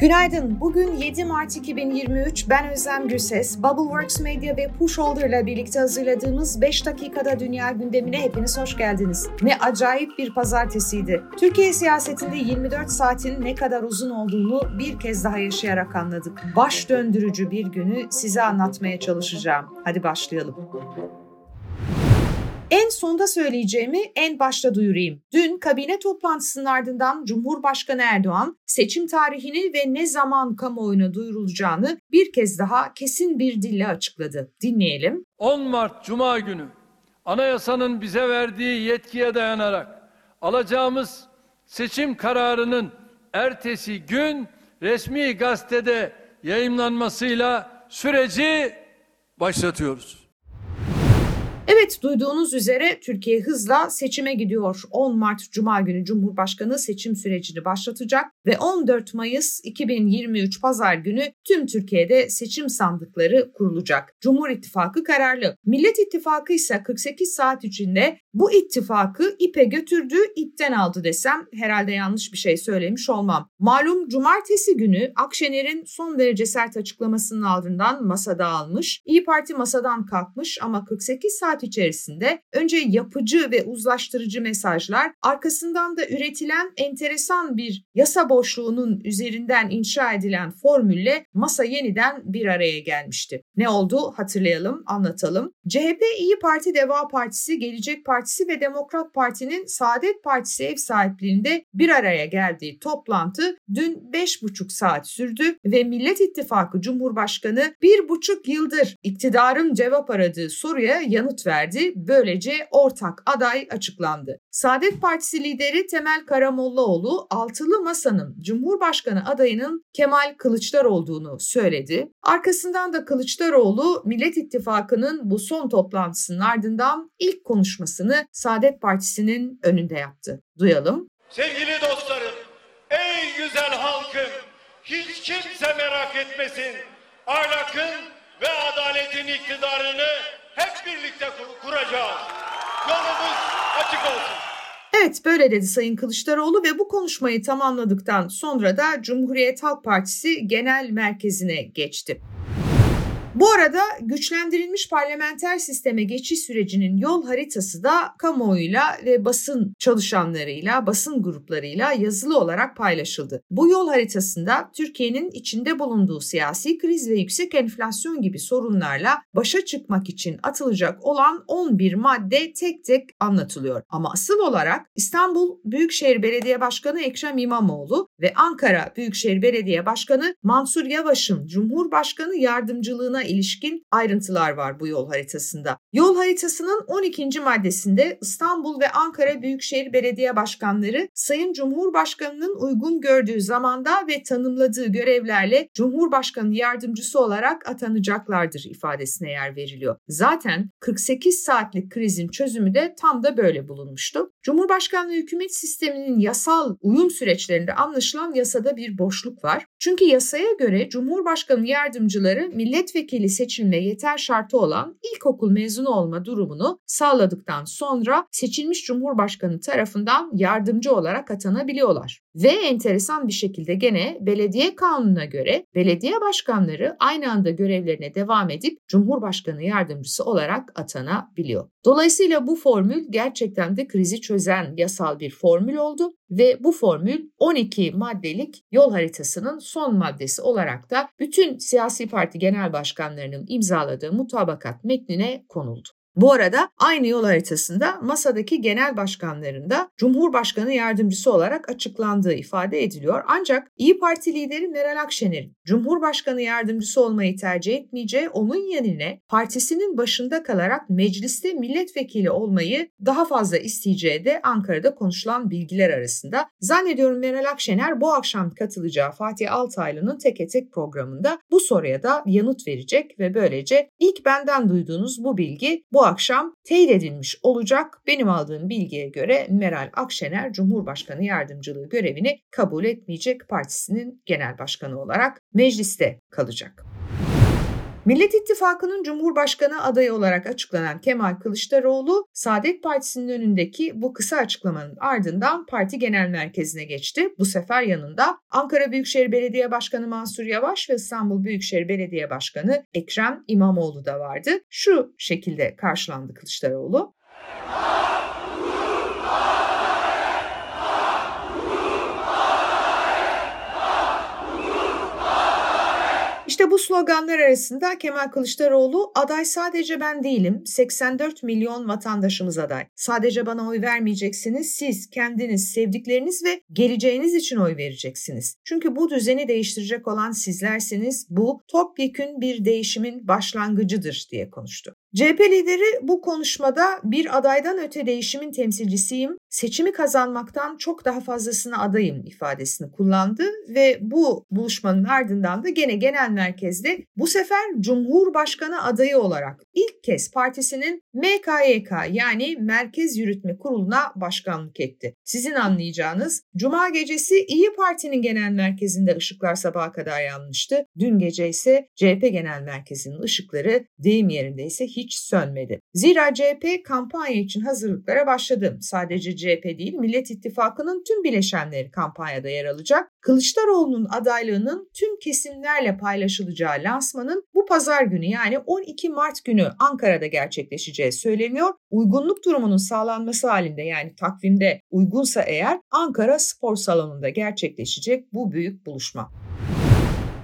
Günaydın. Bugün 7 Mart 2023. Ben Özlem Gürses. Bubbleworks Media ve Pusholder ile birlikte hazırladığımız 5 dakikada dünya gündemine hepiniz hoş geldiniz. Ne acayip bir pazartesiydi. Türkiye siyasetinde 24 saatin ne kadar uzun olduğunu bir kez daha yaşayarak anladık. Baş döndürücü bir günü size anlatmaya çalışacağım. Hadi başlayalım. En sonda söyleyeceğimi en başta duyurayım. Dün kabine toplantısının ardından Cumhurbaşkanı Erdoğan seçim tarihini ve ne zaman kamuoyuna duyurulacağını bir kez daha kesin bir dille açıkladı. Dinleyelim. 10 Mart Cuma günü anayasanın bize verdiği yetkiye dayanarak alacağımız seçim kararının ertesi gün resmi gazetede yayınlanmasıyla süreci başlatıyoruz. Evet duyduğunuz üzere Türkiye hızla seçime gidiyor. 10 Mart Cuma günü Cumhurbaşkanı seçim sürecini başlatacak ve 14 Mayıs 2023 Pazar günü tüm Türkiye'de seçim sandıkları kurulacak. Cumhur İttifakı kararlı. Millet İttifakı ise 48 saat içinde bu ittifakı ipe götürdü, ipten aldı desem herhalde yanlış bir şey söylemiş olmam. Malum cumartesi günü Akşener'in son derece sert açıklamasının ardından masada almış. İyi Parti masadan kalkmış ama 48 saat içerisinde önce yapıcı ve uzlaştırıcı mesajlar, arkasından da üretilen enteresan bir yasa boşluğunun üzerinden inşa edilen formülle masa yeniden bir araya gelmişti. Ne oldu hatırlayalım, anlatalım. CHP, İyi Parti, Deva Partisi, Gelecek Partisi ve Demokrat Parti'nin Saadet Partisi ev sahipliğinde bir araya geldiği toplantı dün 5,5 saat sürdü ve Millet İttifakı Cumhurbaşkanı bir buçuk yıldır iktidarın cevap aradığı soruya yanıt verdi. Böylece ortak aday açıklandı. Saadet Partisi lideri Temel Karamollaoğlu altılı masanın Cumhurbaşkanı adayının Kemal Kılıçdaroğlu olduğunu söyledi. Arkasından da Kılıçdaroğlu Millet İttifakı'nın bu son toplantısının ardından ilk konuşmasını Saadet Partisi'nin önünde yaptı. Duyalım. Sevgili dostlarım, ey güzel halkım, hiç kimse merak etmesin. Ahlakın ve adaletin iktidarını hep birlikte kur- kuracağız. Yolumuz açık olsun. Evet böyle dedi Sayın Kılıçdaroğlu ve bu konuşmayı tamamladıktan sonra da Cumhuriyet Halk Partisi Genel Merkezi'ne geçti. Bu arada güçlendirilmiş parlamenter sisteme geçiş sürecinin yol haritası da kamuoyuyla ve basın çalışanlarıyla, basın gruplarıyla yazılı olarak paylaşıldı. Bu yol haritasında Türkiye'nin içinde bulunduğu siyasi kriz ve yüksek enflasyon gibi sorunlarla başa çıkmak için atılacak olan 11 madde tek tek anlatılıyor. Ama asıl olarak İstanbul Büyükşehir Belediye Başkanı Ekrem İmamoğlu ve Ankara Büyükşehir Belediye Başkanı Mansur Yavaş'ın Cumhurbaşkanı yardımcılığına ilişkin ayrıntılar var bu yol haritasında. Yol haritasının 12. maddesinde İstanbul ve Ankara Büyükşehir Belediye Başkanları Sayın Cumhurbaşkanı'nın uygun gördüğü zamanda ve tanımladığı görevlerle Cumhurbaşkanı yardımcısı olarak atanacaklardır ifadesine yer veriliyor. Zaten 48 saatlik krizin çözümü de tam da böyle bulunmuştu. Cumhurbaşkanlığı hükümet sisteminin yasal uyum süreçlerinde anlaşılan yasada bir boşluk var. Çünkü yasaya göre Cumhurbaşkanı yardımcıları milletvekili seçilme yeter şartı olan ilkokul mezunu olma durumunu sağladıktan sonra seçilmiş Cumhurbaşkanı tarafından yardımcı olarak atanabiliyorlar. Ve enteresan bir şekilde gene belediye kanununa göre belediye başkanları aynı anda görevlerine devam edip Cumhurbaşkanı yardımcısı olarak atanabiliyor. Dolayısıyla bu formül gerçekten de krizi çözen yasal bir formül oldu ve bu formül 12 maddelik yol haritasının son maddesi olarak da bütün siyasi parti genel başkanlarının imzaladığı mutabakat metnine konuldu. Bu arada aynı yol haritasında masadaki genel başkanların da Cumhurbaşkanı yardımcısı olarak açıklandığı ifade ediliyor. Ancak İyi Parti lideri Meral Akşener'in Cumhurbaşkanı yardımcısı olmayı tercih etmeyeceği onun yerine partisinin başında kalarak mecliste milletvekili olmayı daha fazla isteyeceği de Ankara'da konuşulan bilgiler arasında. Zannediyorum Meral Akşener bu akşam katılacağı Fatih Altaylı'nın teke tek programında bu soruya da yanıt verecek ve böylece ilk benden duyduğunuz bu bilgi bu akşam teyit edilmiş olacak. Benim aldığım bilgiye göre Meral Akşener Cumhurbaşkanı yardımcılığı görevini kabul etmeyecek partisinin genel başkanı olarak mecliste kalacak. Millet İttifakı'nın Cumhurbaşkanı adayı olarak açıklanan Kemal Kılıçdaroğlu, Saadet Partisi'nin önündeki bu kısa açıklamanın ardından parti genel merkezine geçti. Bu sefer yanında Ankara Büyükşehir Belediye Başkanı Mansur Yavaş ve İstanbul Büyükşehir Belediye Başkanı Ekrem İmamoğlu da vardı. Şu şekilde karşılandı Kılıçdaroğlu. İşte bu sloganlar arasında Kemal Kılıçdaroğlu aday sadece ben değilim 84 milyon vatandaşımız aday. Sadece bana oy vermeyeceksiniz siz kendiniz sevdikleriniz ve geleceğiniz için oy vereceksiniz. Çünkü bu düzeni değiştirecek olan sizlersiniz bu topyekün bir değişimin başlangıcıdır diye konuştu. CHP lideri bu konuşmada bir adaydan öte değişimin temsilcisiyim, seçimi kazanmaktan çok daha fazlasına adayım ifadesini kullandı ve bu buluşmanın ardından da gene genel merkezde bu sefer Cumhurbaşkanı adayı olarak ilk kez partisinin MKYK yani Merkez Yürütme Kurulu'na başkanlık etti. Sizin anlayacağınız Cuma gecesi İyi Parti'nin genel merkezinde ışıklar sabaha kadar yanmıştı. Dün gece ise CHP genel merkezinin ışıkları deyim yerinde ise hiç sönmedi. Zira CHP kampanya için hazırlıklara başladı. Sadece CHP değil Millet İttifakı'nın tüm bileşenleri kampanyada yer alacak. Kılıçdaroğlu'nun adaylığının tüm kesimlerle paylaşılacağı lansmanın bu pazar günü yani 12 Mart günü Ankara'da gerçekleşeceği söyleniyor. Uygunluk durumunun sağlanması halinde yani takvimde uygunsa eğer Ankara Spor Salonu'nda gerçekleşecek bu büyük buluşma.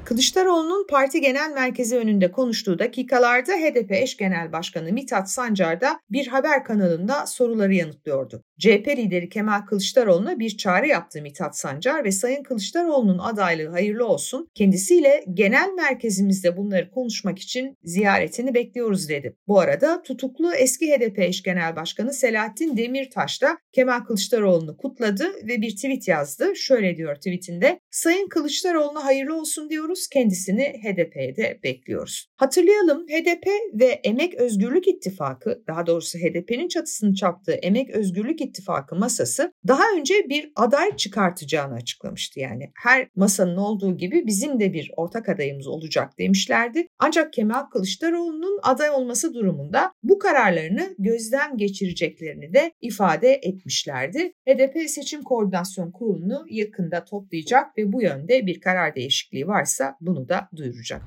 Kılıçdaroğlu'nun parti genel merkezi önünde konuştuğu dakikalarda HDP eş genel başkanı Mithat Sancar da bir haber kanalında soruları yanıtlıyordu. CHP lideri Kemal Kılıçdaroğlu'na bir çağrı yaptı Mithat Sancar ve Sayın Kılıçdaroğlu'nun adaylığı hayırlı olsun. Kendisiyle genel merkezimizde bunları konuşmak için ziyaretini bekliyoruz dedi. Bu arada tutuklu eski HDP eş genel başkanı Selahattin Demirtaş da Kemal Kılıçdaroğlu'nu kutladı ve bir tweet yazdı. Şöyle diyor tweetinde Sayın Kılıçdaroğlu'na hayırlı olsun diyoruz kendisini HDP'ye de bekliyoruz. Hatırlayalım HDP ve Emek Özgürlük İttifakı daha doğrusu HDP'nin çatısını çaptığı Emek Özgürlük İttifakı masası daha önce bir aday çıkartacağını açıklamıştı. Yani her masanın olduğu gibi bizim de bir ortak adayımız olacak demişlerdi. Ancak Kemal Kılıçdaroğlu'nun aday olması durumunda bu kararlarını gözden geçireceklerini de ifade etmişlerdi. HDP Seçim Koordinasyon Kurulu'nu yakında toplayacak ve bu yönde bir karar değişikliği varsa bunu da duyuracak.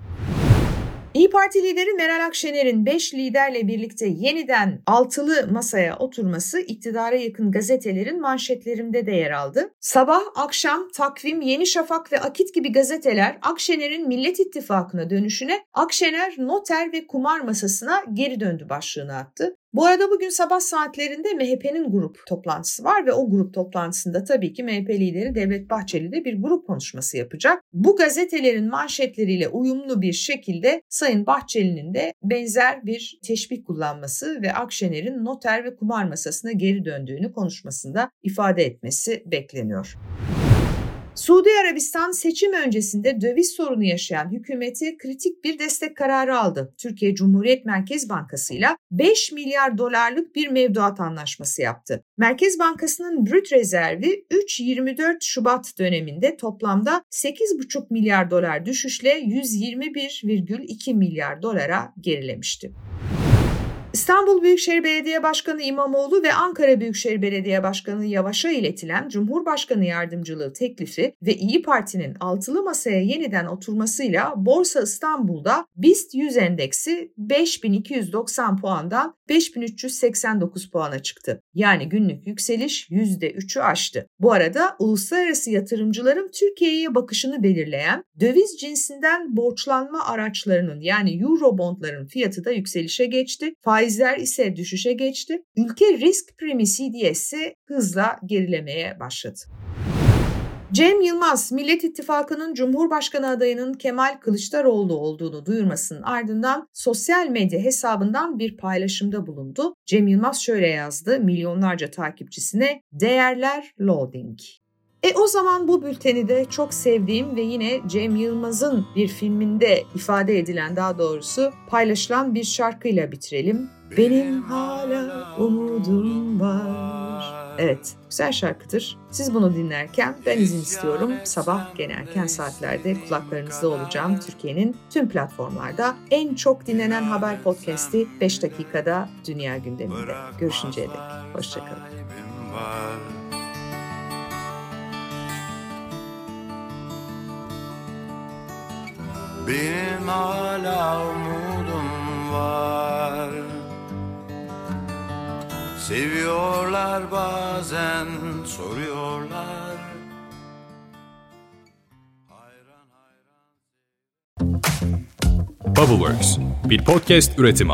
İyi Parti lideri Meral Akşener'in 5 liderle birlikte yeniden altılı masaya oturması iktidara yakın gazetelerin manşetlerinde de yer aldı. Sabah, akşam, takvim, Yeni Şafak ve Akit gibi gazeteler Akşener'in Millet İttifakı'na dönüşüne Akşener noter ve kumar masasına geri döndü başlığını attı. Bu arada bugün sabah saatlerinde MHP'nin grup toplantısı var ve o grup toplantısında tabii ki MHP lideri Devlet Bahçeli de bir grup konuşması yapacak. Bu gazetelerin manşetleriyle uyumlu bir şekilde Sayın Bahçeli'nin de benzer bir teşbih kullanması ve Akşener'in noter ve kumar masasına geri döndüğünü konuşmasında ifade etmesi bekleniyor. Suudi Arabistan seçim öncesinde döviz sorunu yaşayan hükümeti kritik bir destek kararı aldı. Türkiye Cumhuriyet Merkez Bankası ile 5 milyar dolarlık bir mevduat anlaşması yaptı. Merkez Bankası'nın brüt rezervi 3-24 Şubat döneminde toplamda 8,5 milyar dolar düşüşle 121,2 milyar dolara gerilemişti. İstanbul Büyükşehir Belediye Başkanı İmamoğlu ve Ankara Büyükşehir Belediye Başkanı Yavaş'a iletilen Cumhurbaşkanı yardımcılığı teklifi ve İyi Parti'nin altılı masaya yeniden oturmasıyla Borsa İstanbul'da BIST 100 endeksi 5290 puandan 5389 puana çıktı. Yani günlük yükseliş %3'ü aştı. Bu arada uluslararası yatırımcıların Türkiye'ye bakışını belirleyen döviz cinsinden borçlanma araçlarının yani Eurobondların fiyatı da yükselişe geçti. Faizler ise düşüşe geçti. Ülke risk primi CDS'i hızla gerilemeye başladı. Cem Yılmaz, Millet İttifakı'nın Cumhurbaşkanı adayının Kemal Kılıçdaroğlu olduğunu duyurmasının ardından sosyal medya hesabından bir paylaşımda bulundu. Cem Yılmaz şöyle yazdı milyonlarca takipçisine değerler loading. E o zaman bu bülteni de çok sevdiğim ve yine Cem Yılmaz'ın bir filminde ifade edilen daha doğrusu paylaşılan bir şarkıyla bitirelim. Benim hala umudum var. Evet, güzel şarkıdır. Siz bunu dinlerken ben izin istiyorum. Sabah gene erken saatlerde kulaklarınızda olacağım. Türkiye'nin tüm platformlarda en çok dinlenen haber podcast'i 5 dakikada Dünya gündeminde. Görüşünceye dek. Hoşçakalın. Benim hala Seviyorlar bazen soruyorlar Bubbleworks bir podcast üretimi.